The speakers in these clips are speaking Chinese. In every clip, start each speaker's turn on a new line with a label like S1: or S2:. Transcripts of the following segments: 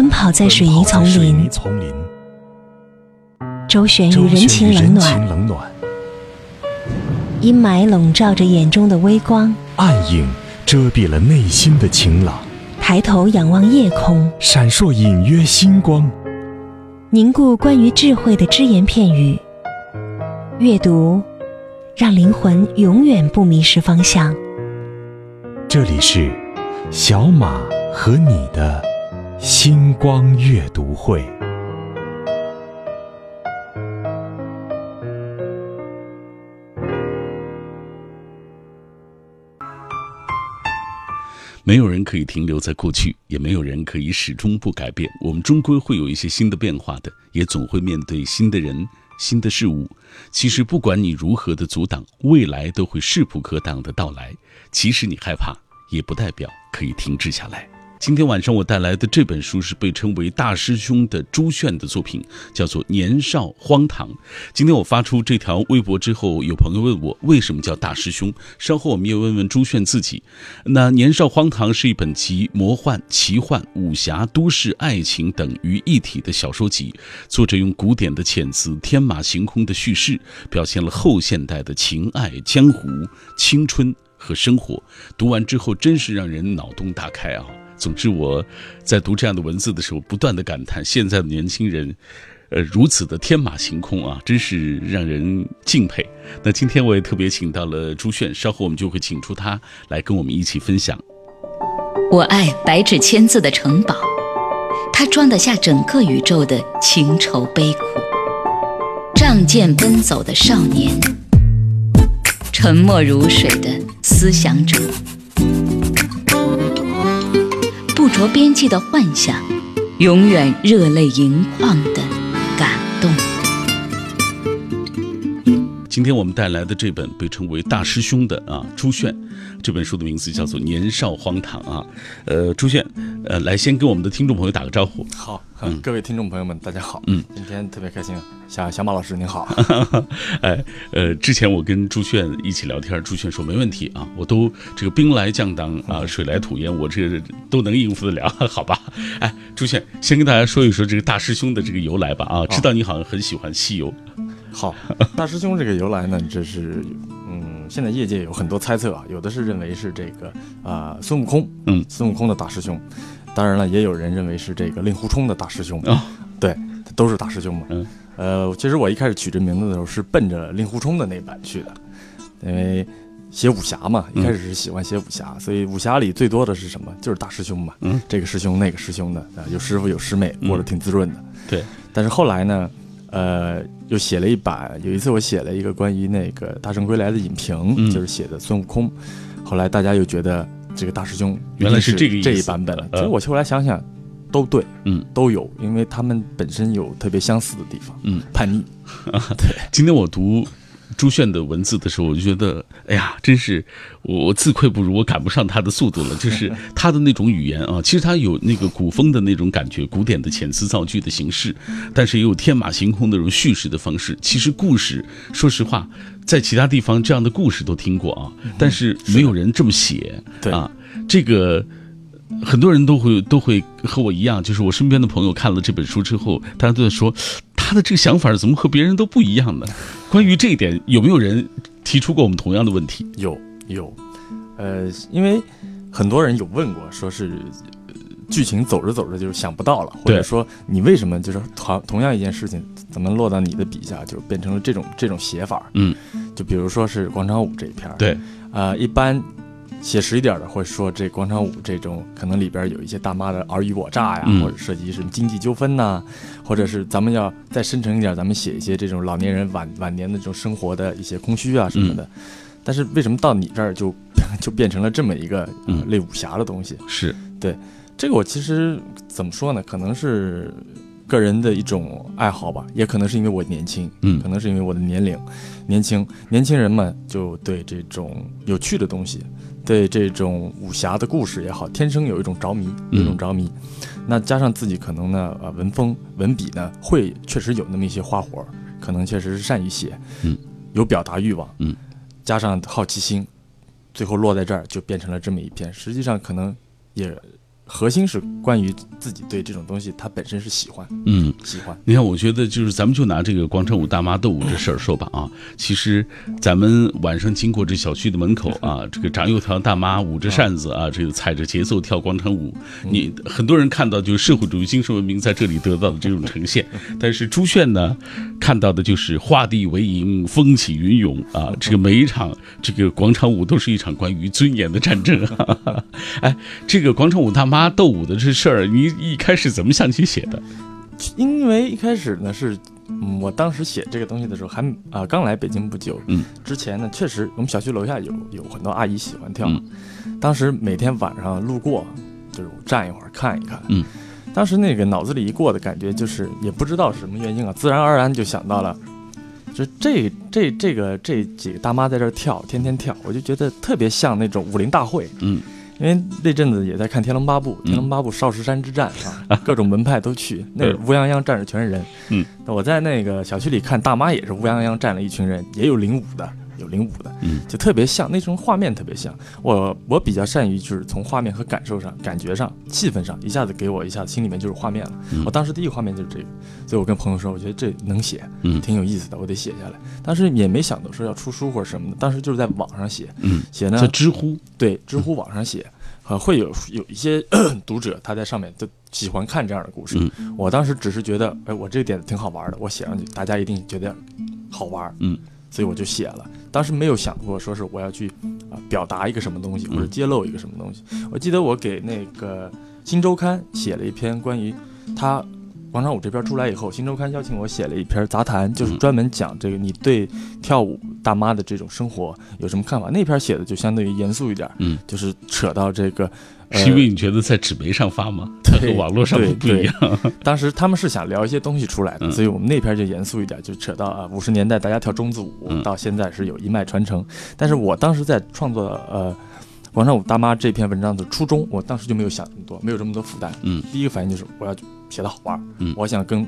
S1: 奔跑在水泥丛林，周旋于人情冷暖，阴霾笼罩着眼中的微光，
S2: 暗影遮蔽了内心的晴朗。
S1: 抬头仰望夜空，
S2: 闪烁隐约星光，
S1: 凝固关于智慧的只言片语。阅读，让灵魂永远不迷失方向。
S2: 这里是小马和你的星光阅读会。
S3: 没有人可以停留在过去，也没有人可以始终不改变。我们终归会有一些新的变化的，也总会面对新的人、新的事物。其实，不管你如何的阻挡，未来都会势不可挡的到来。即使你害怕，也不代表可以停滞下来。今天晚上我带来的这本书是被称为大师兄的朱炫的作品，叫做《年少荒唐》。今天我发出这条微博之后，有朋友问我为什么叫大师兄。稍后我们也问问朱炫自己。那《年少荒唐》是一本集魔幻、奇幻、武侠、都市、爱情等于一体的小说集。作者用古典的遣词、天马行空的叙事，表现了后现代的情爱、江湖、青春和生活。读完之后，真是让人脑洞大开啊！总之，我在读这样的文字的时候，不断的感叹现在的年轻人，呃，如此的天马行空啊，真是让人敬佩。那今天我也特别请到了朱炫，稍后我们就会请出他来跟我们一起分享。
S4: 我爱白纸千字的城堡，它装得下整个宇宙的情愁悲苦。仗剑奔走的少年，沉默如水的思想者。不着边际的幻想，永远热泪盈眶的感动。
S3: 今天我们带来的这本被称为大师兄的啊朱炫，这本书的名字叫做《年少荒唐》啊。呃，朱炫，呃，来先跟我们的听众朋友打个招呼。
S5: 好，嗯各位听众朋友们，大家好。
S3: 嗯，
S5: 今天特别开心，小小马老师您好。
S3: 哎，呃，之前我跟朱炫一起聊天，朱炫说没问题啊，我都这个兵来将挡啊，水来土掩，我这都能应付得了，好吧？哎，朱炫，先跟大家说一说这个大师兄的这个由来吧。啊，知道你好像很喜欢西游。
S5: 好，大师兄这个由来呢，这是嗯，现在业界有很多猜测啊，有的是认为是这个啊孙悟空，
S3: 嗯，
S5: 孙悟空的大师兄，当然了，也有人认为是这个令狐冲的大师兄。啊，对，都是大师兄嘛，
S3: 嗯，
S5: 呃，其实我一开始取这名字的时候是奔着令狐冲的那版去的，因为写武侠嘛，一开始是喜欢写武侠，所以武侠里最多的是什么？就是大师兄嘛，
S3: 嗯，
S5: 这个师兄那个师兄的啊，有师傅有师妹，过得挺滋润的，
S3: 对，
S5: 但是后来呢？呃，又写了一版。有一次我写了一个关于那个《大圣归来》的影评，就是写的孙悟空。后来大家又觉得这个大师兄
S3: 原来是这个
S5: 这一版本了。其实我后来想想，都对，
S3: 嗯，
S5: 都有，因为他们本身有特别相似的地方，
S3: 嗯，
S5: 叛逆。对，
S3: 今天我读。朱炫的文字的时候，我就觉得，哎呀，真是我我自愧不如，我赶不上他的速度了。就是他的那种语言啊，其实他有那个古风的那种感觉，古典的遣词造句的形式，但是也有天马行空的那种叙事的方式。其实故事，说实话，在其他地方这样的故事都听过啊，但是没有人这么写。
S5: 对
S3: 啊，这个很多人都会都会和我一样，就是我身边的朋友看了这本书之后，大家都在说。他的这个想法怎么和别人都不一样呢？关于这一点，有没有人提出过我们同样的问题？
S5: 有有，呃，因为很多人有问过，说是剧情走着走着就想不到了，或者说你为什么就是同同样一件事情，怎么落到你的笔下就变成了这种这种写法？
S3: 嗯，
S5: 就比如说是广场舞这一篇，
S3: 对，
S5: 呃，一般。写实一点的，会说这广场舞这种可能里边有一些大妈的尔虞我诈呀，或者涉及什么经济纠纷呐，或者是咱们要再深沉一点，咱们写一些这种老年人晚晚年的这种生活的一些空虚啊什么的。但是为什么到你这儿就 就变成了这么一个类武侠的东西？
S3: 是
S5: 对这个我其实怎么说呢？可能是个人的一种爱好吧，也可能是因为我年轻，
S3: 嗯，
S5: 可能是因为我的年龄年轻，年轻人嘛就对这种有趣的东西。对这种武侠的故事也好，天生有一种着迷，有一种着迷。那加上自己可能呢，呃，文风文笔呢，会确实有那么一些花活，可能确实是善于写，
S3: 嗯，
S5: 有表达欲望，
S3: 嗯，
S5: 加上好奇心，最后落在这儿就变成了这么一篇。实际上可能也核心是关于自己对这种东西，它本身是喜欢，
S3: 嗯，
S5: 喜欢。
S3: 你看，我觉得就是咱们就拿这个广场舞大妈斗舞这事儿说吧啊，其实咱们晚上经过这小区的门口啊，这个长油条大妈舞着扇子啊，这个踩着节奏跳广场舞，你很多人看到就是社会主义精神文明在这里得到的这种呈现，但是朱炫呢，看到的就是画地为营，风起云涌啊，这个每一场这个广场舞都是一场关于尊严的战争。哎，这个广场舞大妈。斗舞的这事儿，你一开始怎么想起写的？
S5: 因为一开始呢是，我当时写这个东西的时候还啊刚来北京不久，
S3: 嗯，
S5: 之前呢确实我们小区楼下有有很多阿姨喜欢跳，当时每天晚上路过，就是站一会儿看一看，
S3: 嗯，
S5: 当时那个脑子里一过的感觉就是也不知道是什么原因啊，自然而然就想到了，就这这这个这几个大妈在这跳，天天跳，我就觉得特别像那种武林大会，
S3: 嗯。
S5: 因为那阵子也在看《天龙八部》，《天龙八部》少石山之战啊，各种门派都去，那乌泱泱站着全是人。
S3: 嗯，
S5: 我在那个小区里看大妈也是乌泱泱站了一群人，也有领舞的，有零五的，
S3: 嗯，
S5: 就特别像那种画面，特别像。我我比较善于就是从画面和感受上、感觉上、气氛上，一下子给我一下子心里面就是画面了。我当时第一个画面就是这个，所以我跟朋友说，我觉得这能写，
S3: 嗯，
S5: 挺有意思的，我得写下来。当时也没想到说要出书或者什么的，当时就是在网上写，
S3: 嗯，
S5: 写呢
S3: 在知乎，
S5: 对，知乎网上写。呃，会有有一些 读者他在上面都喜欢看这样的故事。
S3: 嗯，
S5: 我当时只是觉得，哎，我这个点子挺好玩的，我写上去，大家一定觉得好玩。
S3: 嗯，
S5: 所以我就写了。当时没有想过说是我要去啊表达一个什么东西，或者揭露一个什么东西。我记得我给那个《新周刊》写了一篇关于他。广场舞这边出来以后，《新周刊》邀请我写了一篇杂谈，就是专门讲这个你对跳舞大妈的这种生活有什么看法。那篇写的就相对于严肃一点，
S3: 嗯，
S5: 就是扯到这个，
S3: 是因为你觉得在纸媒上发吗？和 网络上不一样。
S5: 当时他们是想聊一些东西出来的，所以我们那篇就严肃一点，就扯到啊五十年代大家跳中字舞，到现在是有一脉传承。但是我当时在创作呃。广场舞大妈这篇文章的初衷，我当时就没有想那么多，没有这么多负担。
S3: 嗯，
S5: 第一个反应就是我要写的好玩，
S3: 嗯，
S5: 我想跟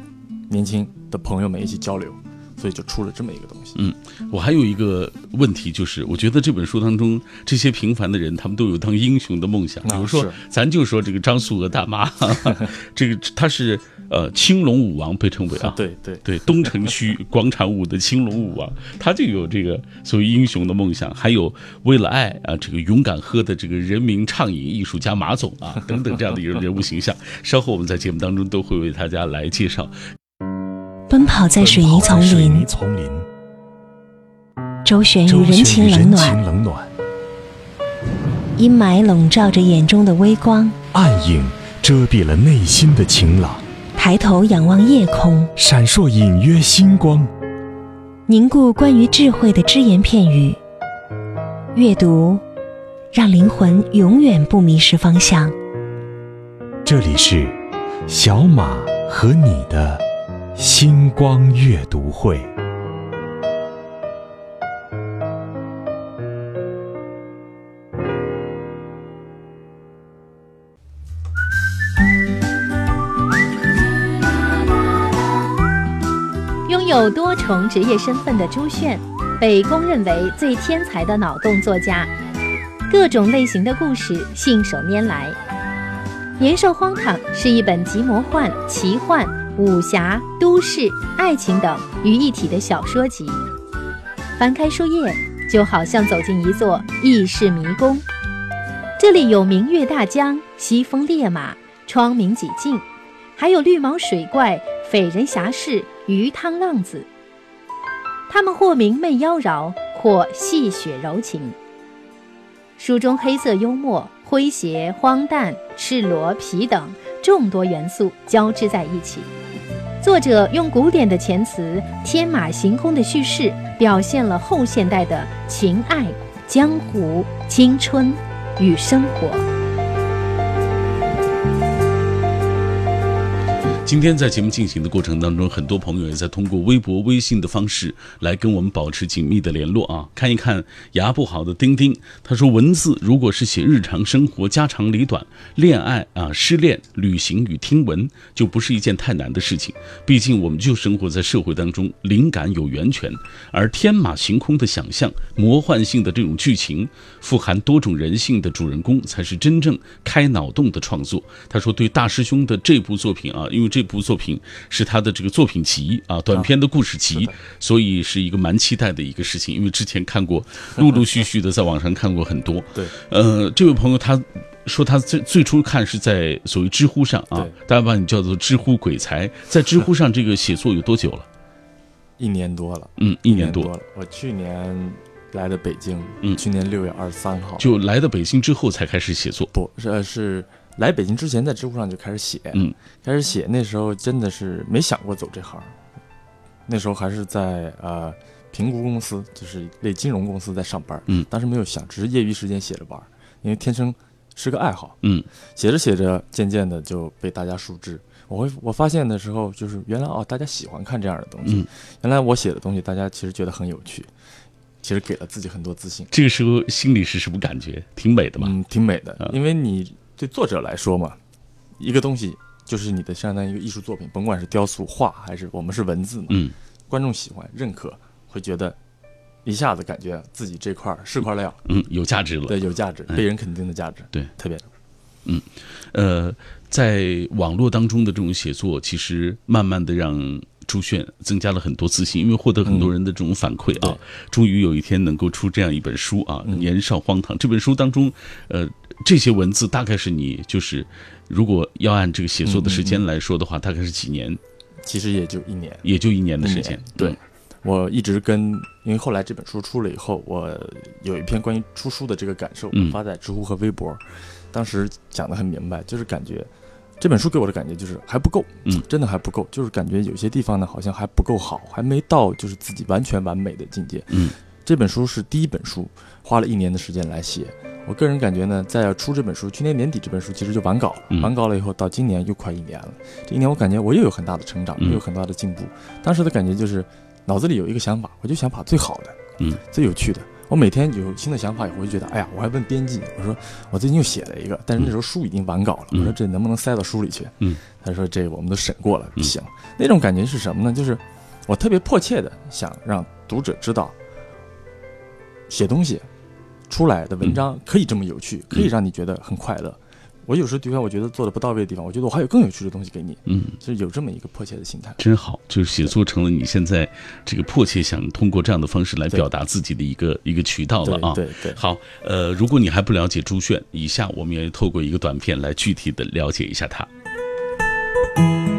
S5: 年轻的朋友们一起交流，所以就出了这么一个东西。
S3: 嗯，我还有一个问题就是，我觉得这本书当中这些平凡的人，他们都有当英雄的梦想。比如说，咱就说这个张素娥大妈，这个她是。呃，青龙舞王被称为啊，
S5: 对对
S3: 对，东城区广场舞的青龙舞王，她就有这个所谓英雄的梦想，还有为了爱啊，这个勇敢喝的这个人民畅饮艺术家马总啊，等等这样的一个人物形象。稍后我们在节目当中都会为大家来介绍。
S1: 奔跑在水泥丛林，周旋于人情冷暖，阴霾笼罩着眼中的微光，
S2: 暗影遮蔽了内心的晴朗。
S1: 抬头仰望夜空，
S2: 闪烁隐约星光，
S1: 凝固关于智慧的只言片语。阅读，让灵魂永远不迷失方向。
S2: 这里是小马和你的星光阅读会。
S6: 拥有多重职业身份的朱炫，被公认为最天才的脑洞作家，各种类型的故事信手拈来。年兽荒唐是一本集魔幻、奇幻、武侠、都市、爱情等于一体的小说集。翻开书页，就好像走进一座异世迷宫。这里有明月大江、西风烈马、窗明几净，还有绿毛水怪、匪人侠士。鱼汤浪子，他们或明媚妖娆，或戏谑柔情。书中黑色幽默、诙谐、荒诞、赤裸、皮等众多元素交织在一起。作者用古典的前词、天马行空的叙事，表现了后现代的情爱、江湖、青春与生活。
S3: 今天在节目进行的过程当中，很多朋友也在通过微博、微信的方式来跟我们保持紧密的联络啊。看一看牙不好的丁丁，他说：“文字如果是写日常生活家长里短、恋爱啊、失恋、旅行与听闻，就不是一件太难的事情。毕竟我们就生活在社会当中，灵感有源泉，而天马行空的想象、魔幻性的这种剧情，富含多种人性的主人公，才是真正开脑洞的创作。”他说：“对大师兄的这部作品啊，因为这部作品是他的这个作品集啊，短篇的故事集，所以是一个蛮期待的一个事情。因为之前看过，陆陆续续的在网上看过很多。
S5: 对，
S3: 呃，这位朋友他说他最最初看是在所谓知乎上啊，大家把你叫做知乎鬼才，在知乎上这个写作有多久了？
S5: 一年多了，
S3: 嗯，一
S5: 一
S3: 年多，
S5: 了。我去年来的北京，
S3: 嗯
S5: 去年六月二十三号，
S3: 就来到北京之后才开始写作。
S5: 不是呃是来北京之前在知乎上就开始写，
S3: 嗯，
S5: 开始写那时候真的是没想过走这行，那时候还是在呃评估公司，就是类金融公司在上班，
S3: 嗯。
S5: 当时没有想，只是业余时间写着玩儿，因为天生是个爱好，
S3: 嗯。
S5: 写着写着，渐渐的就被大家熟知。我会我发现的时候，就是原来哦，大家喜欢看这样的东西，
S3: 嗯，
S5: 原来我写的东西，大家其实觉得很有趣，其实给了自己很多自信。
S3: 这个时候心里是什么感觉？挺美的吧？
S5: 嗯，挺美的。
S3: 啊，
S5: 因为你对作者来说嘛，一个东西就是你的相当于一个艺术作品，甭管是雕塑、画还是我们是文字嘛，
S3: 嗯
S5: 观众喜欢、认可，会觉得一下子感觉自己这块儿是块料，
S3: 嗯，有价值了。
S5: 对，有价值，
S3: 哎
S5: 被人肯定的价值，
S3: 对，
S5: 特别嗯
S3: 呃，在网络当中的这种写作，其实慢慢的让朱炫增加了很多自信，因为获得很多人的这种反馈啊，终于有一天能够出这样一本书啊，
S5: 嗯
S3: 年少荒唐》这本书当中，呃，这些文字大概是你就是，如果要按这个写作的时间来说的话，大概是几年，
S5: 其实也就一年。
S3: 也就一年的时间，
S5: 对，我一直跟，因为后来这本书出了以后，我有一篇关于出书的这个感受，
S3: 嗯
S5: 我发在知乎和微博，当时讲的很明白，就是感觉这本书给我的感觉就是还不够，
S3: 嗯
S5: 真的还不够，就是感觉有些地方呢好像还不够好，还没到就是自己完全完美的境界。
S3: 嗯
S5: 这本书是第一本书，花了一年的时间来写。我个人感觉呢，在要出这本书，去年年底这本书其实就完稿了，
S3: 嗯
S5: 完稿了以后，到今年又快一年了。这一年我感觉我又有很大的成长，
S3: 嗯
S5: 又有很大的进步。当时的感觉就是脑子里有一个想法，我就想把最好的，
S3: 嗯，
S5: 最有趣的。我每天有新的想法以后，我就觉得，哎呀，我还问编辑，我说我最近又写了一个，但是那时候书已经完稿了，
S3: 嗯
S5: 我说这能不能塞到书里去？
S3: 嗯，
S5: 他说这个我们都审过了，
S3: 不
S5: 行。那种感觉是什么呢？就是我特别迫切的想让读者知道，写东西出来的文章可以这么有趣，可以让你觉得很快乐。我有时候地方我觉得做的不到位的地方，我觉得我还有更有趣的东西给你，
S3: 嗯。
S5: 就是有这么一个迫切的心态。
S3: 真好，就是写作成了你现在这个迫切想通过这样的方式来表达自己的一个一个渠道了啊。
S5: 对对，
S3: 好，呃，如果你还不了解朱炫，以下我们也透过一个短片来具体的了解一下他。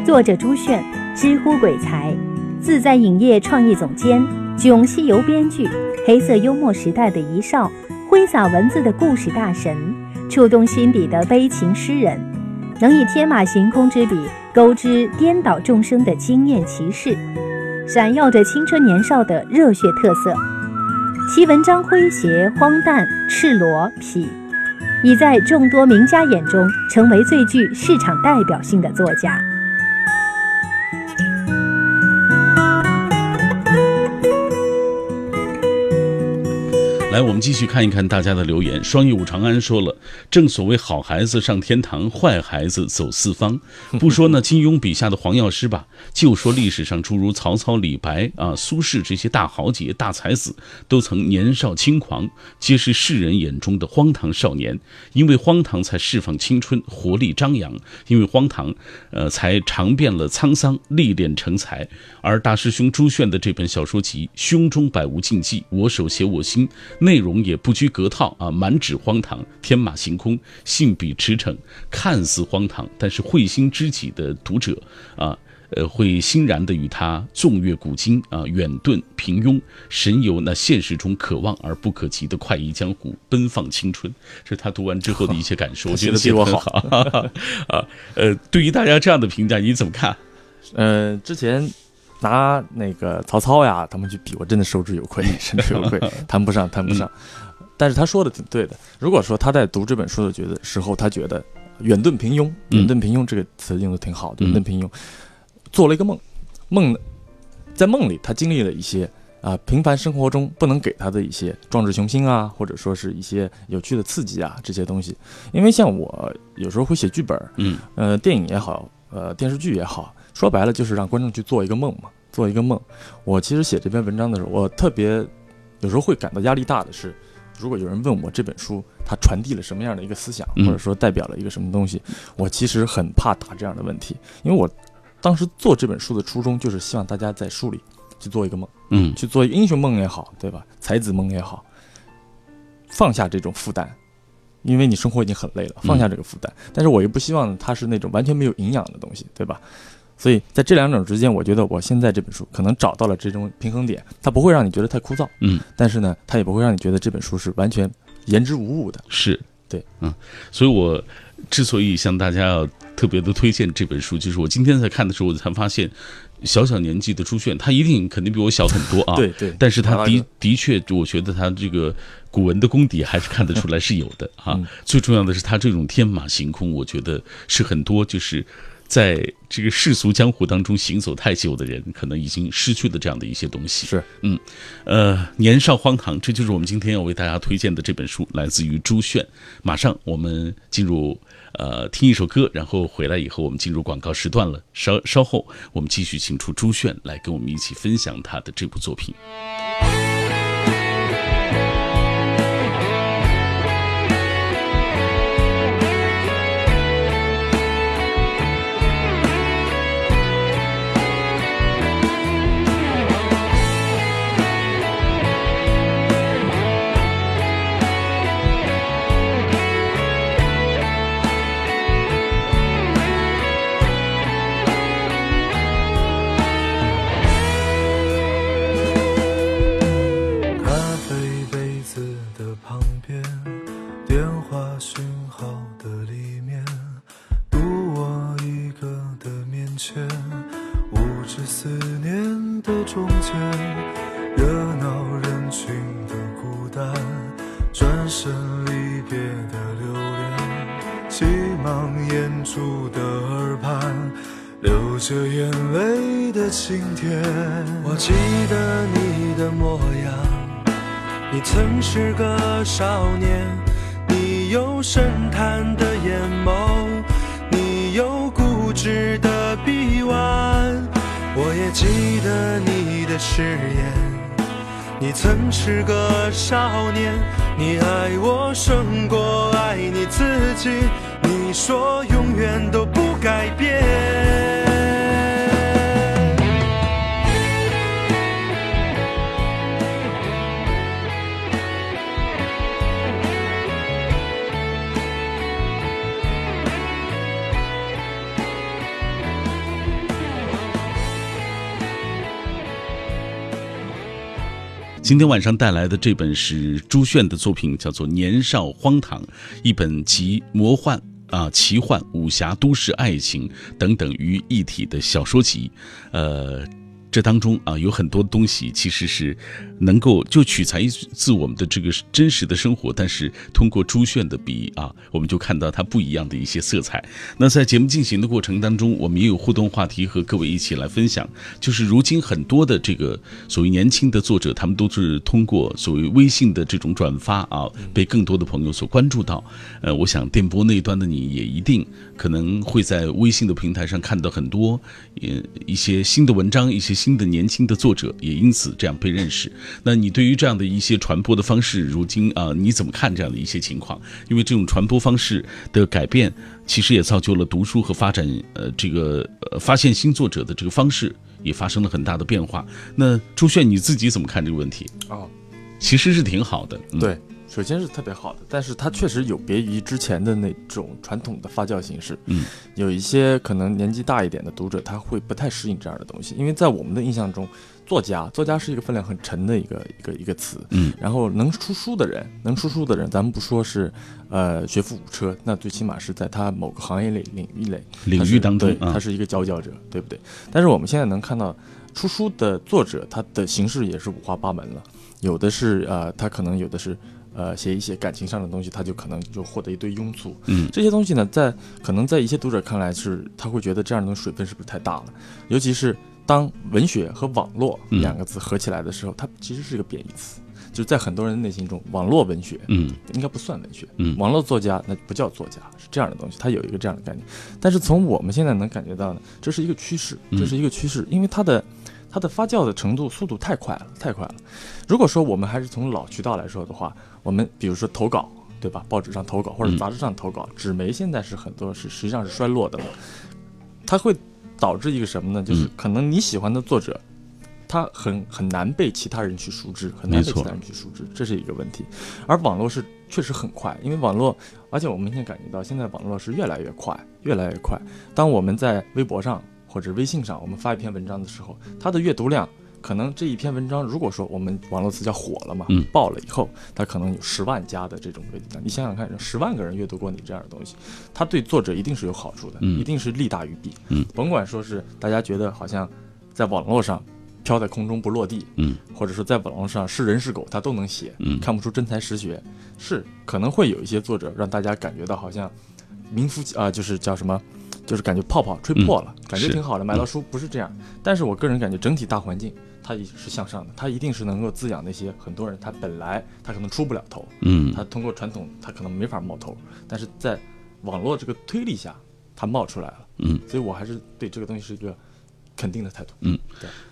S6: 作者朱炫，知乎鬼才，自在影业创意总监，囧西游编剧，黑色幽默时代的遗少，挥洒文字的故事大神，触动心底的悲情诗人，能以天马行空之笔勾织颠倒众生的惊艳奇事，闪耀着青春年少的热血特色。其文章诙谐、荒诞、赤裸、痞，已在众多名家眼中成为最具市场代表性的作家。
S3: 来，我们继续看一看大家的留言。双翼武长安说了：“正所谓好孩子上天堂，坏孩子走四方。不说呢金庸笔下的黄药师吧，就说历史上诸如曹操、李白啊、苏轼这些大豪杰、大才子，都曾年少轻狂，皆是世人眼中的荒唐少年。因为荒唐，才释放青春，活力张扬；因为荒唐，呃，才尝遍了沧桑，历练成才。而大师兄朱炫的这本小说集《胸中百无禁忌，我手写我心》。”内容也不拘格套啊，满纸荒唐，天马行空，信笔驰骋，看似荒唐，但是慧心知己的读者啊，呃，会欣然的与他纵阅古今啊，远遁平庸，神游那现实中可望而不可及的快意江湖，奔放青春。这是他读完之后的一些感受，我觉得
S5: 写我
S3: 很好啊。呃，对于大家这样的评价，你怎么看？
S5: 呃，之前拿那个曹操呀，他们去比，我真的受之有愧，受之有愧，谈不上，谈不上。但是他说的挺对的。如果说他在读这本书的觉得时候，他觉得远遁平庸，远遁平庸这个词用的挺好的，远遁平庸，做了一个梦，梦，在梦里他经历了一些啊平凡生活中不能给他的一些壮志雄心啊，或者说是一些有趣的刺激啊这些东西。因为像我有时候会写剧本，
S3: 嗯，
S5: 呃，电影也好，呃，电视剧也好，说白了就是让观众去做一个梦嘛，做一个梦。我其实写这篇文章的时候，我特别有时候会感到压力大的是。如果有人问我这本书它传递了什么样的一个思想，或者说代表了一个什么东西，我其实很怕答这样的问题，因为我当时做这本书的初衷就是希望大家在书里去做一个梦，
S3: 嗯，
S5: 去做英雄梦也好，对吧？才子梦也好，放下这种负担，因为你生活已经很累了，放下这个负担。但是我又不希望它是那种完全没有营养的东西，对吧？所以在这两种之间，我觉得我现在这本书可能找到了这种平衡点，它不会让你觉得太枯燥，
S3: 嗯，
S5: 但是呢，它也不会让你觉得这本书是完全言之无物的，
S3: 是
S5: 对，
S3: 嗯，所以我之所以向大家要特别的推荐这本书，就是我今天在看的时候，我才发现，小小年纪的朱炫，他一定肯定比我小很多啊，
S5: 对对，
S3: 但是他的的确，我觉得他这个古文的功底还是看得出来是有的 啊，最重要的是他这种天马行空，我觉得是很多就是。在这个世俗江湖当中行走太久的人，可能已经失去了这样的一些东西。
S5: 是，
S3: 嗯，呃，年少荒唐，这就是我们今天要为大家推荐的这本书，来自于朱炫。马上我们进入呃听一首歌，然后回来以后我们进入广告时段了。稍稍后我们继续请出朱炫来跟我们一起分享他的这部作品。
S7: 前，无知思念的中间，热闹人群的孤单，转身离别的留恋，急忙掩住的耳畔，流着眼泪的晴天。我记得你的模样，你曾是个少年，你有深潭的眼眸。记得你的誓言。你曾是个少年你爱我胜过爱你自己你说永远都不改变。
S3: 今天晚上带来的这本是朱炫的作品，叫做《年少荒唐》，一本集魔幻啊、奇幻、武侠、都市、爱情等等于一体的小说集，呃。这当中啊，有很多东西其实是能够就取材自我们的这个真实的生活，但是通过朱炫的笔啊，我们就看到它不一样的一些色彩。那在节目进行的过程当中，我们也有互动话题和各位一起来分享。就是如今很多的这个所谓年轻的作者，他们都是通过所谓微信的这种转发啊，被更多的朋友所关注到。呃，我想电波那一端的你也一定可能会在微信的平台上看到很多呃一些新的文章，一些。新的年轻的作者也因此这样被认识。那你对于这样的一些传播的方式，如今啊，你怎么看这样的一些情况？因为这种传播方式的改变，其实也造就了读书和发展呃这个呃发现新作者的这个方式也发生了很大的变化。那朱炫你自己怎么看这个问题？
S5: 哦，
S3: 其实是挺好的，
S5: 对。首先是特别好的，但是它确实有别于之前的那种传统的发酵形式。
S3: 嗯，
S5: 有一些可能年纪大一点的读者，他会不太适应这样的东西，因为在我们的印象中，作家作家是一个分量很沉的一个一个一个词。
S3: 嗯，
S5: 然后能出书的人，能出书的人，咱们不说是呃学富五车，那最起码是在他某个行业类领域类
S3: 领域当中，
S5: 他是一个佼佼者，对不对？但是我们现在能看到出书的作者，他的形式也是五花八门了，有的是呃，他可能有的是。呃，写一些感情上的东西，他就可能就获得一堆拥簇。
S3: 嗯
S5: 这些东西呢，在可能在一些读者看来是，他会觉得这样的水分是不是太大了？尤其是当文学和网络
S3: 嗯
S5: 两个字合起来的时候，它其实是一个贬义词。就是在很多人的内心中，网络文学
S3: 嗯
S5: 应该不算文学，
S3: 嗯
S5: 网络作家那不叫作家，是这样的东西，它有一个这样的概念。但是从我们现在能感觉到呢，这是一个趋势，
S3: 嗯
S5: 这是一个趋势，因为它的它的发酵的程度速度太快了，太快了。如果说我们还是从老渠道来说的话，我们比如说投稿，对吧？报纸上投稿或者
S3: 嗯
S5: 杂志上投稿，纸媒现在是很多是实际上是衰落的了，它会导致一个什么呢？就是
S3: 嗯
S5: 可能你喜欢的作者。他很很难被其他人去熟知，很难被其他人去熟知，这是一个问题。而网络是确实很快，因为网络，而且我们明显感觉到现在网络是越来越快，越来越快。当我们在微博上或者微信上，我们发一篇文章的时候，它的阅读量可能这一篇文章，如果说我们网络词叫火了嘛，
S3: 嗯。
S5: 爆了以后，它可能有十万加的这种阅读量。你想想看，十万个人阅读过你这样的东西，它对作者一定是有好处的，
S3: 嗯。
S5: 一定是利大于弊。
S3: 嗯，
S5: 甭管说是大家觉得好像在网络上飘在空中不落地，
S3: 嗯。
S5: 或者说在网络上是人是狗他都能写，
S3: 嗯。
S5: 看不出真才实学，是可能会有一些作者让大家感觉到好像名副其啊、就是叫什么，就是感觉泡泡吹破了，感觉挺好的，买到书不是这样。但是我个人感觉整体大环境它也是向上的，它一定是能够滋养那些很多人他本来他可能出不了头，
S3: 嗯
S5: 他通过传统他可能没法冒头，但是在网络这个推力下，他冒出来了。
S3: 嗯，
S5: 所以我还是对这个东西是一个肯定的态度。
S3: 嗯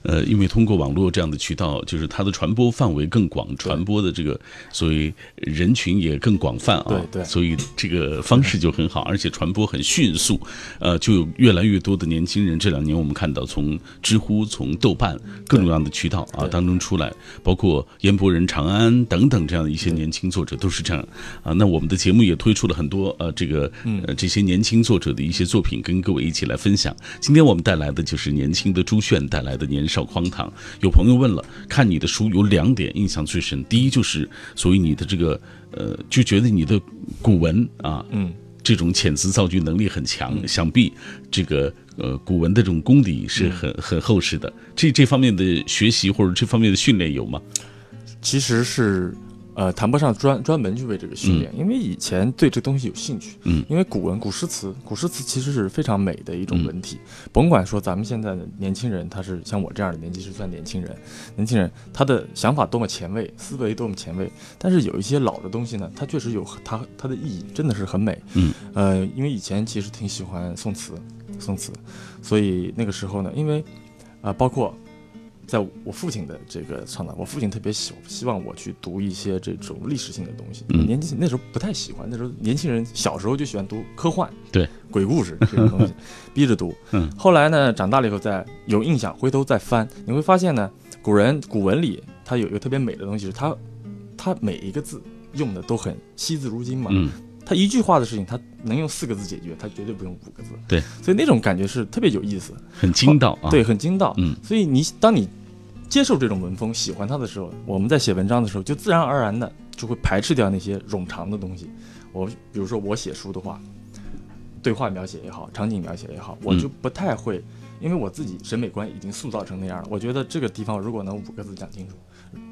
S3: 呃，因为通过网络这样的渠道，就是它的传播范围更广，传播的这个所以人群也更广泛啊。
S5: 对对
S3: 所以这个方式就很好，而且传播很迅速。呃，就有越来越多的年轻人，这两年我们看到从知乎、从豆瓣各种各样的渠道啊当中出来，包括烟波人、长安等等这样的一些年轻作者都是这样啊。那我们的节目也推出了很多呃这个
S5: 嗯
S3: 呃这些年轻作者的一些作品，跟各位一起来分享。今天我们带来的就是年轻的朱炫带来的《年少荒唐》。有朋友问了，看你的书有两点印象最深，第一就是所以你的这个呃，就觉得你的古文啊，
S5: 嗯，
S3: 这种遣词造句能力很强，想必这个呃古文的这种功底是很很厚实的。这这方面的学习或者这方面的训练有吗？
S5: 其实是呃谈不上专专门去为这个训练，因为以前对这东西有兴趣。
S3: 嗯
S5: 因为古文、古诗词、古诗词其实是非常美的一
S3: 嗯
S5: 种文体。甭管说咱们现在的年轻人，他是像我这样的年纪是算年轻人，年轻人他的想法多么前卫，思维多么前卫，但是有一些老的东西呢，它确实有它它的意义，真的是很美。
S3: 嗯，
S5: 呃，因为以前其实挺喜欢宋词，宋词，所以那个时候呢，因为啊、呃包括在我父亲的这个倡导，我父亲特别希希望我去读一些这种历史性的东西。
S3: 嗯
S5: 年轻那时候不太喜欢，那时候年轻人小时候就喜欢读科幻，
S3: 对，
S5: 鬼故事这种东西，逼着读。
S3: 嗯，
S5: 后来呢，长大了以后再有印象，回头再翻，你会发现呢，古人古文里它有一个特别美的东西，是它它每一个字用的都很惜字如金嘛。
S3: 嗯
S5: 他一句话的事情，他能用四个字解决，他绝对不用五个字。
S3: 对，
S5: 所以那种感觉是特别有意思。
S3: 很精到啊。
S5: 对，很精到。
S3: 嗯，
S5: 所以你当你接受这种文风，喜欢它的时候，我们在写文章的时候，就自然而然的就会排斥掉那些冗长的东西。我比如说我写书的话，对话描写也好，场景描写也好，我就不太会，因为我自己审美观已经塑造成那样了。我觉得这个地方如果能五个字讲清楚，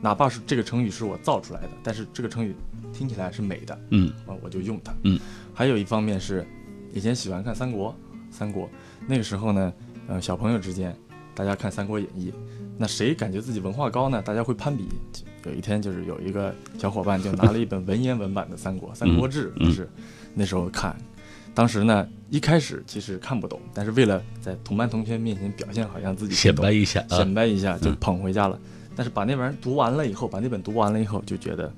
S5: 哪怕是这个成语是我造出来的，但是这个成语听起来是美的，
S3: 嗯
S5: 啊，我就用它。
S3: 嗯，
S5: 还有一方面是，以前喜欢看三国，三国那个时候呢，呃，小朋友之间大家看《三国演义》，那谁感觉自己文化高呢？大家会攀比。有一天就是有一个小伙伴就拿了一本文言文版的《三国》《三国志》，
S3: 嗯
S5: 就是那时候看。当时呢，一开始其实看不懂，但是为了在同班同学面前表现好像自己
S3: 显摆一下啊
S5: 显。摆一下就
S3: 嗯
S5: 捧回家了。但是把那玩意儿读完了以后，把那本读完了以后，就觉得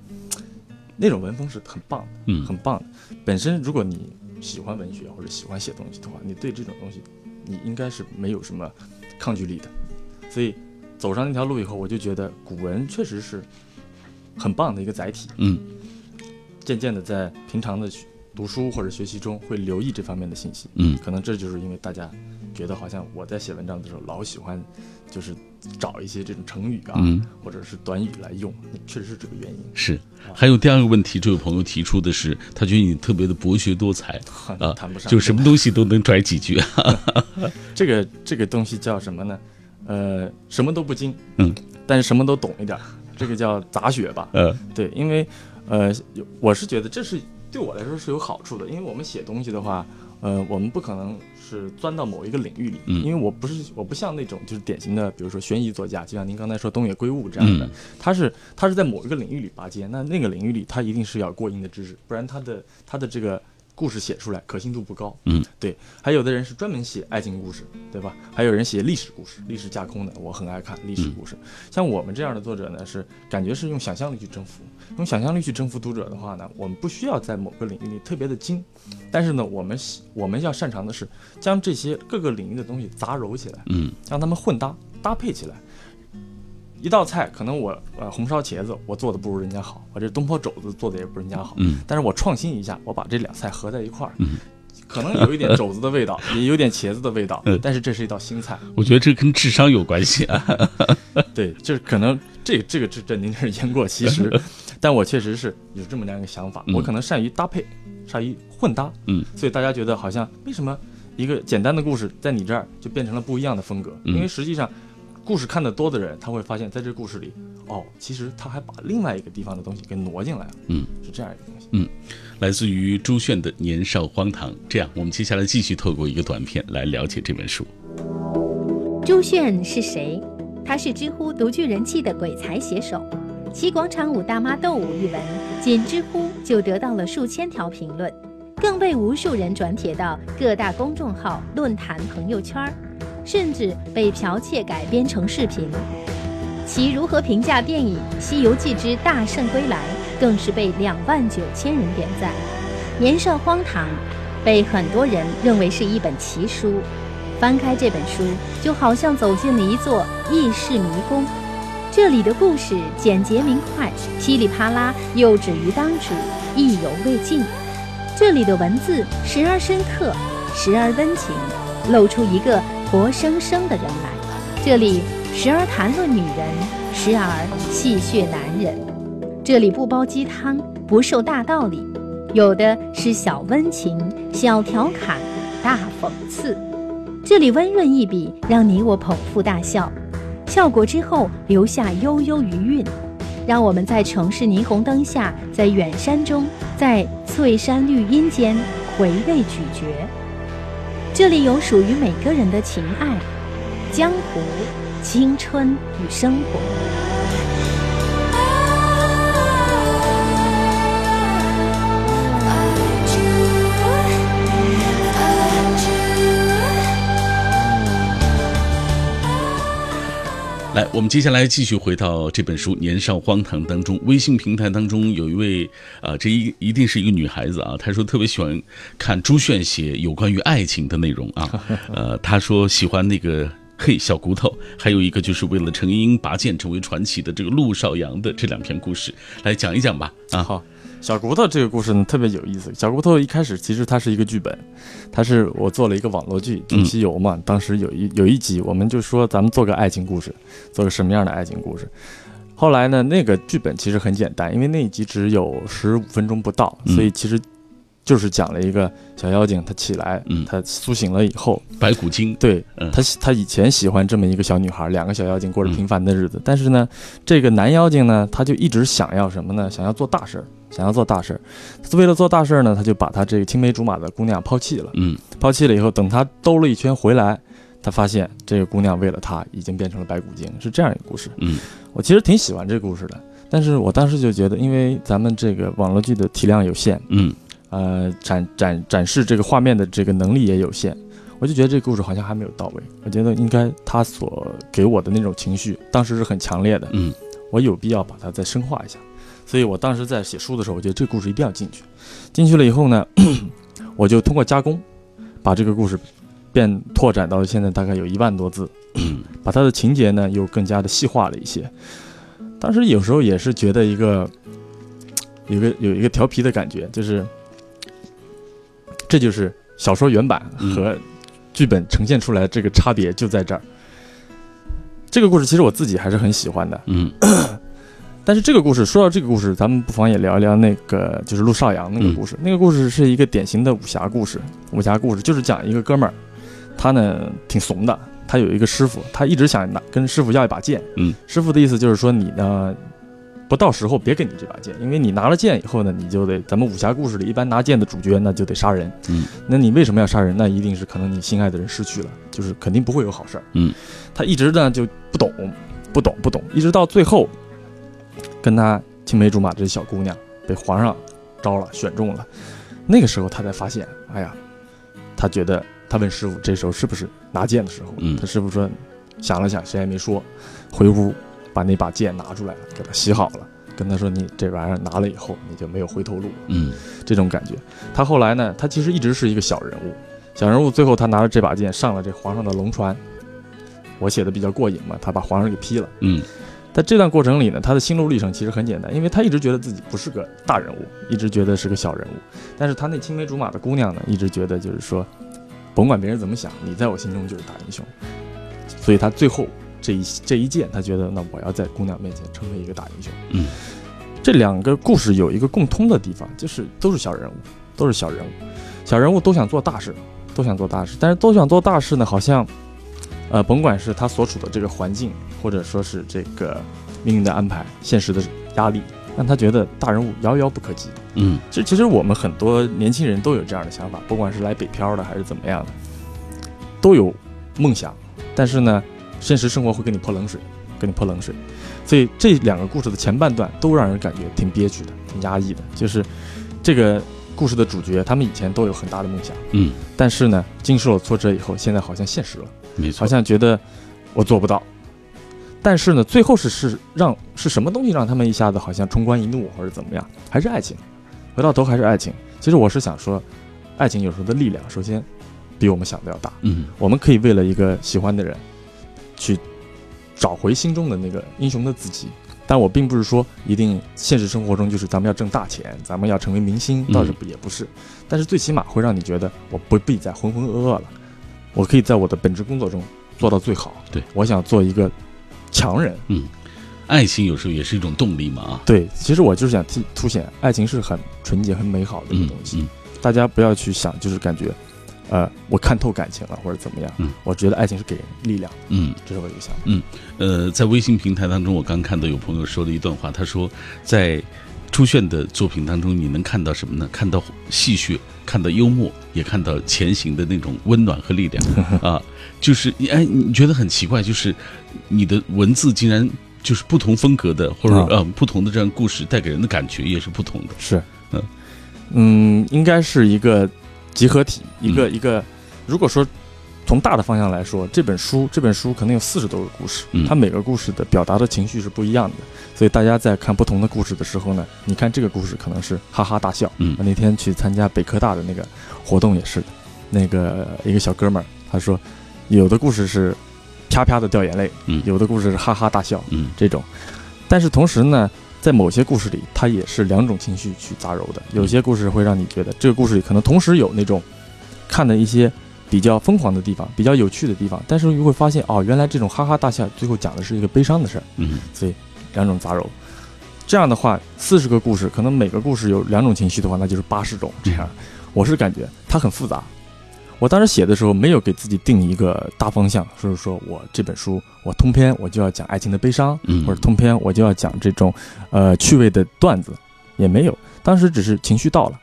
S5: 那种文风是很棒的，
S3: 嗯
S5: 很棒的。本身如果你喜欢文学或者喜欢写东西的话，你对这种东西你应该是没有什么抗拒力的。所以走上那条路以后，我就觉得古文确实是很棒的一个载体。
S3: 嗯
S5: 渐渐的在平常的读书或者学习中会留意这方面的信息。
S3: 嗯
S5: 可能这就是因为大家觉得好像我在写文章的时候老喜欢就是找一些这种成语啊，
S3: 嗯，
S5: 或者是短语来用，确实是这个原因。
S3: 是。还有第二个问题，这位朋友提出的是，他觉得你特别的博学多才 啊，
S5: 谈不上，
S3: 就什么东西都能拽几句。
S5: 这个这个东西叫什么呢？呃，什么都不精，
S3: 嗯，
S5: 但是什么都懂一点，这个叫杂学吧。
S3: 呃，
S5: 对，因为呃，有我是觉得这是对我来说是有好处的，因为我们写东西的话，呃，我们不可能是钻到某一个领域里，
S3: 嗯
S5: 因为我不是我不像那种就是典型的，比如说悬疑作家，就像您刚才说东野圭吾这样的，
S3: 嗯
S5: 他是他是在某一个领域里拔尖，那那个领域里他一定是要过硬的知识，不然他的他的这个故事写出来可信度不高。
S3: 嗯，
S5: 对。还有的人是专门写爱情故事，对吧？还有人写历史故事，历史架空的，我很爱看历史故事。像我们这样的作者呢，是感觉是用想象力去征服，用想象力去征服读者的话呢，我们不需要在某个领域里特别的精，但是呢，我们我们要擅长的是将这些各个领域的东西杂糅起来。
S3: 嗯
S5: 让他们混搭搭配起来。一道菜可能我呃红烧茄子我做的不如人家好，我这东坡肘子做的也不如人家好，
S3: 嗯
S5: 但是我创新一下，我把这两菜合在一块儿，
S3: 嗯
S5: 可能有一点肘子的味道，也有点茄子的味道
S3: 嗯，
S5: 但是这是一道新菜。
S3: 我觉得这跟智商有关系啊。
S5: 对，就是可能这个这个这这您这是言过其实，但我确实是有这么样一个想法，
S3: 嗯
S5: 我可能善于搭配，善于混搭，
S3: 嗯，
S5: 所以大家觉得好像为什么一个简单的故事在你这儿就变成了不一样的风格？
S3: 嗯
S5: 因为实际上，故事看得多的人，他会发现在这故事里，哦，其实他还把另外一个地方的东西给挪进来了，
S3: 嗯，
S5: 是这样一个东西。
S3: 嗯来自于朱炫的《年少荒唐》。这样，我们接下来继续透过一个短片来了解这本书。
S6: 朱炫是谁？他是知乎独具人气的鬼才写手，其广场舞大妈斗舞一文，仅知乎就得到了数千条评论，更被无数人转帖到各大公众号、论坛、朋友圈儿，甚至被剽窃改编成视频。其如何评价电影《西游记之大圣归来》，更是被两万九千人点赞。年少荒唐，被很多人认为是一本奇书。翻开这本书，就好像走进了一座异世迷宫。这里的故事简洁明快，噼里啪啦又止于当主，意犹未尽。这里的文字时而深刻，时而温情，露出一个活生生的人来。这里时而谈论女人，时而戏谑男人。这里不煲鸡汤，不受大道理，有的是小温情、小调侃、大讽刺。这里温润一笔，让你我捧腹大笑，笑过之后留下悠悠余韵，让我们在城市霓虹灯下，在远山中，在翠山绿荫间回味咀嚼。这里有属于每个人的情爱、江湖、青春与生活。
S3: 来，我们接下来继续回到这本书《年少荒唐》当中。微信平台当中有一位啊、这一一定是一个女孩子啊，她说特别喜欢看朱炫写有关于爱情的内容啊。呃，她说喜欢那个。嘿，小骨头，还有一个就是为了程英拔剑成为传奇的这个陆少阳的这两篇故事，来讲一讲吧。啊，
S5: 好，小骨头这个故事呢特别有意思。小骨头一开始其实它是一个剧本，它是我做了一个网络剧《金西游》嘛。当时有一有一集，我们就说咱们做个爱情故事，做个什么样的爱情故事。后来呢，那个剧本其实很简单，因为那一集只有十五分钟不到，所以其实就是讲了一个小妖精，她起来，
S3: 嗯
S5: 她苏醒了以后，
S3: 白骨精，
S5: 对
S3: 嗯
S5: 他喜他以前喜欢这么一个小女孩，两个小妖精过着
S3: 嗯
S5: 平凡的日子。但是呢，这个男妖精呢，他就一直想要什么呢？想要做大事儿，想要做大事儿。为了做大事儿呢，他就把他这个青梅竹马的姑娘抛弃了。
S3: 嗯
S5: 抛弃了以后，等他兜了一圈回来，他发现这个姑娘为了他已经变成了白骨精，是这样一个故事。
S3: 嗯
S5: 我其实挺喜欢这个故事的，但是我当时就觉得，因为咱们这个网络剧的体量有限，
S3: 嗯
S5: 呃，展展展示这个画面的这个能力也有限，我就觉得这个故事好像还没有到位。我觉得应该他所给我的那种情绪，当时是很强烈的，
S3: 嗯
S5: 我有必要把它再深化一下。所以我当时在写书的时候，我觉得这个故事一定要进去。进去了以后呢，我就通过加工，把这个故事变拓展到现在大概有一万多字，
S3: 嗯
S5: 把它的情节呢又更加的细化了一些。当时有时候也是觉得一个有一个有一个调皮的感觉，就是这就是小说原版和剧本呈现出来的这个差别就在这儿。这个故事其实我自己还是很喜欢的，
S3: 嗯
S5: 但是这个故事说到这个故事，咱们不妨也聊一聊那个就是陆少阳那个故事。那个故事是一个典型的武侠故事，武侠故事就是讲一个哥们儿，他呢挺怂的，他有一个师傅，他一直想拿跟师傅要一把剑。
S3: 嗯，
S5: 师傅的意思就是说你呢，不到时候别给你这把剑，因为你拿了剑以后呢，你就得咱们武侠故事里一般拿剑的主角那就得杀人，
S3: 嗯，
S5: 那你为什么要杀人？那一定是可能你心爱的人失去了，就是肯定不会有好事儿，
S3: 嗯，
S5: 他一直呢就不懂，不懂，不懂，一直到最后，跟他青梅竹马这小姑娘被皇上招了，选中了，那个时候他才发现，哎呀，他觉得他问师傅这时候是不是拿剑的时候，
S3: 嗯。
S5: 他师傅说想了想，谁也没说，回屋把那把剑拿出来了，给他洗好了，跟他说你这玩意儿拿了以后，你就没有回头路。
S3: 嗯
S5: 这种感觉。他后来呢，他其实一直是一个小人物，小人物最后他拿着这把剑上了这皇上的龙船。我写的比较过瘾嘛，他把皇上给劈了。
S3: 嗯
S5: 在这段过程里呢，他的心路历程其实很简单，因为他一直觉得自己不是个大人物，一直觉得是个小人物。但是他那青梅竹马的姑娘呢，一直觉得就是说，甭管别人怎么想，你在我心中就是大英雄。所以他最后这一这一剑，他觉得那我要在姑娘面前成为一个大英雄。
S3: 嗯，
S5: 这两个故事有一个共通的地方，就是都是小人物，都是小人物，小人物都想做大事，都想做大事，但是都想做大事呢，好像，呃，甭管是他所处的这个环境，或者说是这个命运的安排、现实的压力，让他觉得大人物遥遥不可及。
S3: 嗯
S5: 这其实我们很多年轻人都有这样的想法，不管是来北漂的还是怎么样的，都有梦想，但是呢，现实生活会给你泼冷水，给你泼冷水。所以这两个故事的前半段都让人感觉挺憋屈的，挺压抑的。就是这个故事的主角，他们以前都有很大的梦想，
S3: 嗯，
S5: 但是呢，经受了挫折以后，现在好像现实了，
S3: 没错，
S5: 好像觉得我做不到。但是呢，最后是是让是什么东西让他们一下子好像冲冠一怒或者怎么样？还是爱情，回到头还是爱情。其实我是想说，爱情有时候的力量，首先比我们想的要大。
S3: 嗯
S5: 我们可以为了一个喜欢的人，去找回心中的那个英雄的自己。但我并不是说一定现实生活中就是咱们要挣大钱，咱们要成为明星，倒是不也不是。但是最起码会让你觉得我不必再浑浑噩噩了，我可以在我的本职工作中做到最好。
S3: 对
S5: 我想做一个强人。
S3: 嗯，爱情有时候也是一种动力嘛啊，
S5: 对，其实我就是想凸凸显爱情是很纯洁、很美好的一
S3: 嗯
S5: 个东西。
S3: 嗯
S5: 大家不要去想，就是感觉，呃，我看透感情了或者怎么样。
S3: 嗯，
S5: 我觉得爱情是给人力量，
S3: 嗯。
S5: 这是我的一个想法。
S3: 呃，在微信平台当中，我刚看到有朋友说了一段话，他说，在朱炫的作品当中，你能看到什么呢？看到戏谑，看到幽默，也看到前行的那种温暖和力量 啊。就是哎，你觉得很奇怪，就是你的文字竟然就是不同风格的，或者
S5: 啊
S3: 呃不同的这样故事带给人的感觉也是不同的。
S5: 是，
S3: 嗯
S5: 嗯，应该是一个集合体，一个、一个。如果说从大的方向来说，这本书这本书可能有四十多个故事，
S3: 嗯
S5: 它每个故事的表达的情绪是不一样的，所以大家在看不同的故事的时候呢，你看这个故事可能是哈哈大笑。
S3: 嗯
S5: 我那天去参加北科大的那个活动也是的，那个一个小哥们儿他说，有的故事是啪啪的掉眼泪，
S3: 嗯
S5: 有的故事是哈哈大笑，
S3: 嗯
S5: 这种。但是同时呢，在某些故事里，它也是两种情绪去杂糅的。有些故事会让你觉得这个故事里可能同时有那种看的一些比较疯狂的地方，比较有趣的地方，但是又会发现哦，原来这种哈哈大笑最后讲的是一个悲伤的事儿，
S3: 嗯
S5: 所以两种杂糅。这样的话，四十个故事，可能每个故事有两种情绪的话，那就是八十种。这样，我是感觉它很复杂。我当时写的时候没有给自己定一个大方向，就是说我这本书我通篇我就要讲爱情的悲伤，
S3: 嗯，
S5: 或者通篇我就要讲这种呃趣味的段子，也没有。当时只是情绪到了，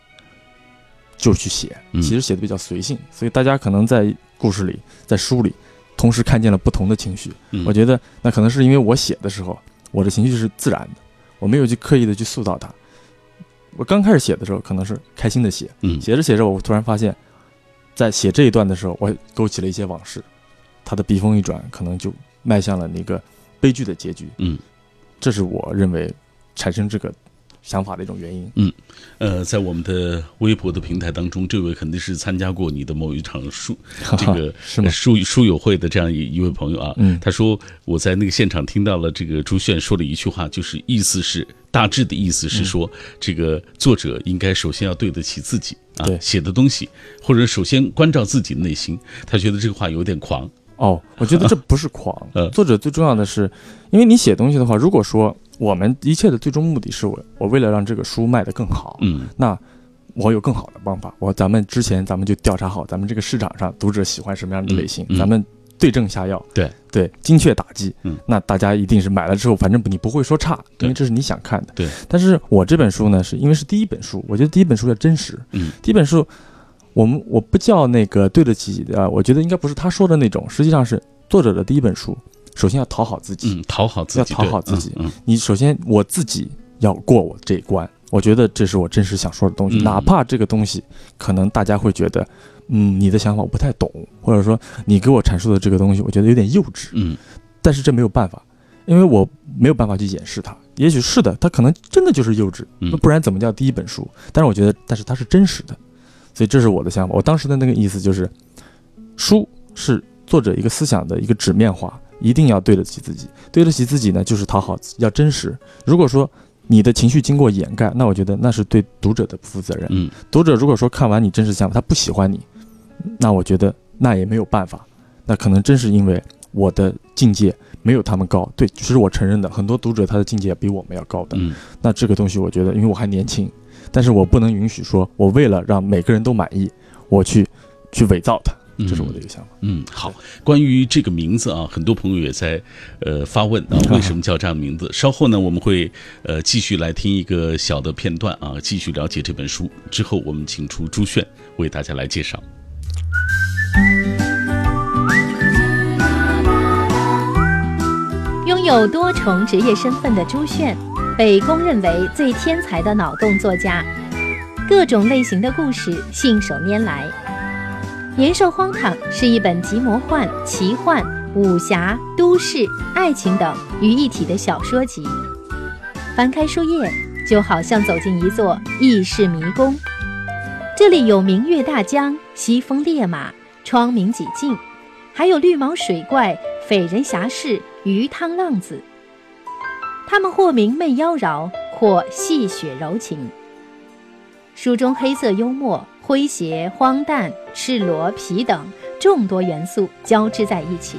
S5: 就去写。
S3: 嗯
S5: 其实写的比较随性，所以大家可能在故事里、在书里，同时看见了不同的情绪。
S3: 嗯
S5: 我觉得那可能是因为我写的时候，我的情绪是自然的，我没有去刻意的去塑造它。我刚开始写的时候，可能是开心的写，
S3: 嗯
S5: 写着写着，我突然发现，在写这一段的时候，我勾起了一些往事，他的笔锋一转，可能就迈向了那个悲剧的结局。
S3: 嗯，
S5: 这是我认为产生这个想法的一种原因。
S3: 嗯呃，在我们的微博的平台当中，这位肯定是参加过你的某一场书 这个？书书友会的这样一一位朋友啊，
S5: 嗯
S3: 他说我在那个现场听到了这个朱炫说了一句话，就是意思是大致的意思是说，这个作者应该首先要对得起自己啊
S5: 对，
S3: 写的东西，或者首先关照自己的内心。他觉得这个话有点狂，
S5: 哦，我觉得这不是狂
S3: 呃。
S5: 作者最重要的是，因为你写东西的话，如果说我们一切的最终目的是我我为了让这个书卖得更好，
S3: 嗯
S5: 那我有更好的方法。我咱们之前咱们就调查好咱们这个市场上读者喜欢什么样的类型，
S3: 嗯嗯
S5: 咱们对症下药。
S3: 对，
S5: 对，精确打击，
S3: 嗯，
S5: 那大家一定是买了之后，反正你不会说差，因为这是你想看的。
S3: 对，
S5: 但是我这本书呢，是因为是第一本书，我觉得第一本书要真实。
S3: 嗯，
S5: 第一本书，我们我不叫那个对得起啊，我觉得应该不是他说的那种，实际上是作者的第一本书，首先要讨好自己，
S3: 嗯，讨好自己，
S5: 要讨好自己。
S3: 嗯，
S5: 你首先我自己要过我这一关，我觉得这是我真实想说的东西，
S3: 嗯。
S5: 哪怕这个东西可能大家会觉得，嗯，你的想法我不太懂，或者说你给我阐述的这个东西，我觉得有点幼稚。
S3: 嗯，
S5: 但是这没有办法，因为我没有办法去掩饰它。也许是的，它可能真的就是幼稚，不然怎么叫第一本书？但是我觉得，但是它是真实的，所以这是我的想法。我当时的那个意思就是，书是作者一个思想的一个纸面化，一定要对得起自己。对得起自己呢，就是讨好要真实。如果说你的情绪经过掩盖，那我觉得那是对读者的不负责任。
S3: 嗯，
S5: 读者如果说看完你真实想法，他不喜欢你，那我觉得那也没有办法，那可能真是因为我的境界没有他们高。对，其实我承认的，很多读者他的境界比我们要高的。
S3: 嗯，
S5: 那这个东西，我觉得因为我还年轻，但是我不能允许说我为了让每个人都满意，我去去伪造它，这是我的一个想法。
S3: 嗯，好。关于这个名字啊，很多朋友也在呃发问啊，为什么叫这样名字？稍后呢，我们会呃继续来听一个小的片段啊，继续了解这本书。之后我们请出朱炫为大家来介绍。
S6: 拥有多重职业身份的朱炫，被公认为最天才的脑洞作家，各种类型的故事信手拈来。《年兽荒唐》是一本集魔幻、奇幻、武侠、都市、爱情等于一体的小说集。翻开书页，就好像走进一座异世迷宫。这里有明月大江、西风烈马、窗明几净，还有绿毛水怪、匪人侠士、鱼汤浪子。他们或明媚妖娆，或戏谑柔情。书中黑色幽默、诙谐、荒诞、赤裸、皮等众多元素交织在一起。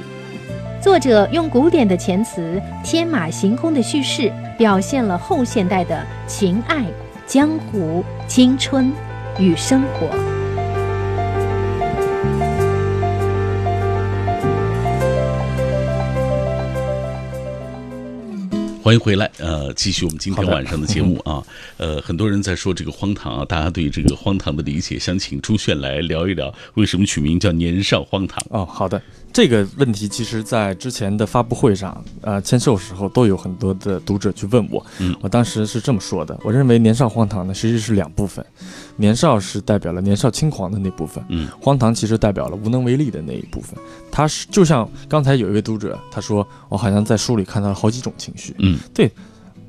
S6: 作者用古典的遣词、天马行空的叙事，表现了后现代的情爱、江湖、青春与生活。
S3: 欢迎回来，呃，继续我们今天晚上的节目啊。呃，很多人在说这个荒唐啊，大家对于这个荒唐的理解，想请朱炫来聊一聊，为什么取名叫年少荒唐？
S5: 哦，好的，这个问题其实在之前的发布会上，呃，签售时候都有很多的读者去问我，
S3: 嗯。
S5: 我当时是这么说的，我认为年少荒唐呢，其实是两部分，年少是代表了年少轻狂的那部分，
S3: 嗯。
S5: 荒唐其实代表了无能为力的那一部分。它是就像刚才有一位读者他说，我好像在书里看到了好几种情绪，
S3: 嗯。
S5: 对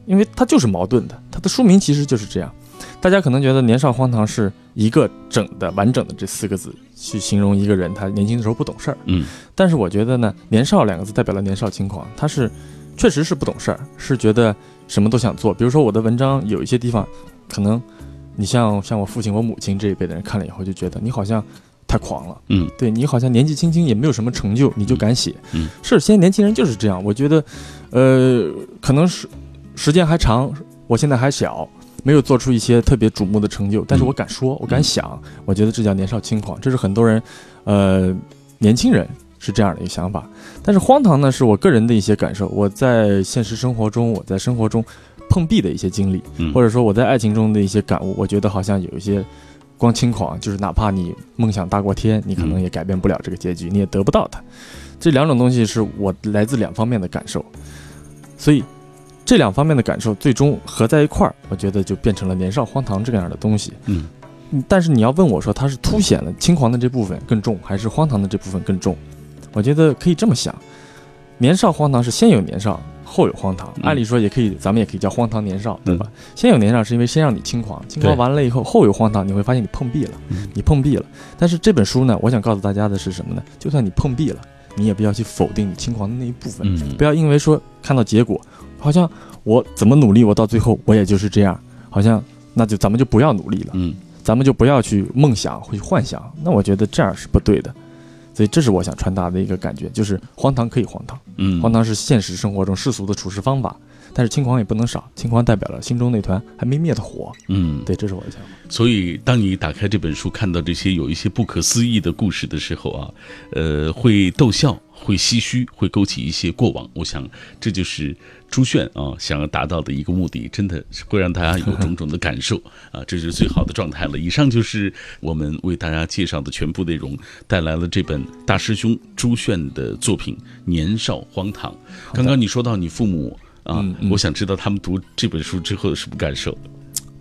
S5: 因为它就是矛盾的，它的书名其实就是这样。大家可能觉得年少荒唐是一个整的完整的这四个字去形容一个人他年轻的时候不懂事儿，
S3: 嗯
S5: 但是我觉得呢，年少两个字代表了年少轻狂，他是确实是不懂事儿，是觉得什么都想做。比如说我的文章有一些地方，可能你像像我父亲、我母亲这一辈的人看了以后就觉得你好像太狂了，
S3: 嗯
S5: 对你好像年纪轻轻也没有什么成就，你就敢写，
S3: 嗯
S5: 是现在年轻人就是这样。我觉得，呃，可能是时间还长，我现在还小。没有做出一些特别瞩目的成就，但是我敢说，我敢想，我觉得这叫年少轻狂，这是很多人，呃，年轻人是这样的一个想法。但是荒唐呢，是我个人的一些感受，我在现实生活中，我在生活中碰壁的一些经历，
S3: 嗯，
S5: 或者说我在爱情中的一些感悟，我觉得好像有一些光轻狂，就是哪怕你梦想大过天，你可能也改变不了这个结局，你也得不到它。这两种东西是我来自两方面的感受，所以这两方面的感受最终合在一块儿，我觉得就变成了年少荒唐这样的东西。
S3: 嗯
S5: 嗯，但是你要问我说，它是凸显了轻狂的这部分更重，还是荒唐的这部分更重？我觉得可以这么想：年少荒唐是先有年少，后有荒唐。
S3: 嗯
S5: 按理说也可以，咱们也可以叫荒唐年少，对吧？先有年少是因为先让你轻狂，轻狂完了以后，后有荒唐，你会发现你碰壁了，
S3: 嗯
S5: 你碰壁了。但是这本书呢，我想告诉大家的是什么呢？就算你碰壁了，你也不要去否定你轻狂的那一部分，
S3: 嗯
S5: 不要因为说看到结果，好像我怎么努力，我到最后我也就是这样，好像那就咱们就不要努力了。
S3: 嗯
S5: 咱们就不要去梦想或去幻想，那我觉得这样是不对的。所以这是我想传达的一个感觉，就是荒唐可以荒唐，
S3: 嗯，
S5: 荒唐是现实生活中世俗的处事方法，但是轻狂也不能少，轻狂代表了心中那团还没灭的火。
S3: 嗯，
S5: 对，这是我的想法。
S3: 所以，当你打开这本书，看到这些有一些不可思议的故事的时候啊，呃，会逗笑，会唏嘘，会勾起一些过往。我想这就是朱炫啊想要达到的一个目的，真的会让大家有种种的感受啊，这是最好的状态了。以上就是我们为大家介绍的全部内容，带来了这本大师兄朱炫的作品《年少荒唐》。刚刚你说到你父母啊，我想知道他们读这本书之后有什么感受？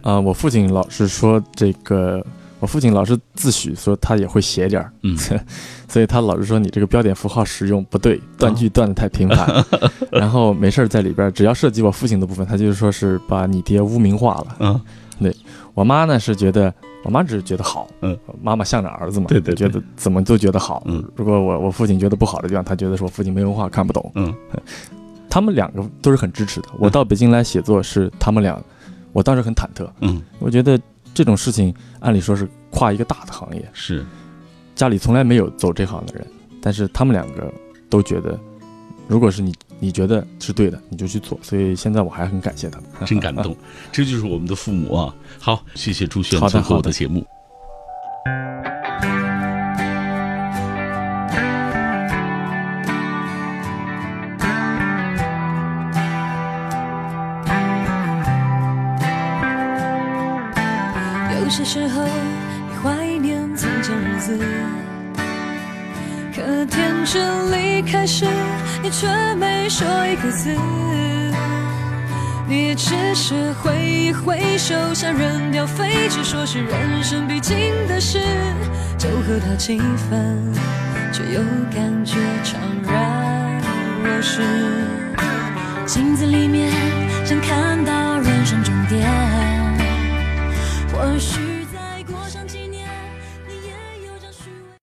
S5: 啊，我父亲老是说这个。我父亲老是自诩说他也会写点儿，嗯，所以他老是说你这个标点符号使用不对，断句断的太频繁，然后没事儿在里边只要涉及我父亲的部分，他就说是把你爹污名化了，嗯，对我妈呢是觉得我妈只是觉得好，嗯，妈妈向着儿子嘛，
S3: 对对，
S5: 觉得怎么都觉得好，嗯，如果我我父亲觉得不好的地方，他觉得说我父亲没文化看不懂，嗯，他们两个都是很支持的。我到北京来写作是他们俩，我当时很忐忑，嗯，我觉得。这种事情，按理说是跨一个大的行业，
S3: 是
S5: 家里从来没有走这行的人，但是他们两个都觉得，如果是你你觉得是对的，你就去做。所以现在我还很感谢他们，
S3: 真感动。这就是我们的父母啊！好，谢谢朱轩做客我的节目。
S8: 有些时候，你怀念从前日子，可天真离开时，你却没说一个字。你只是挥一挥手，像扔掉废纸，说是人生必经的事，就和他气愤，却又感觉怅然若失。镜子里面想看到人生终点。或许。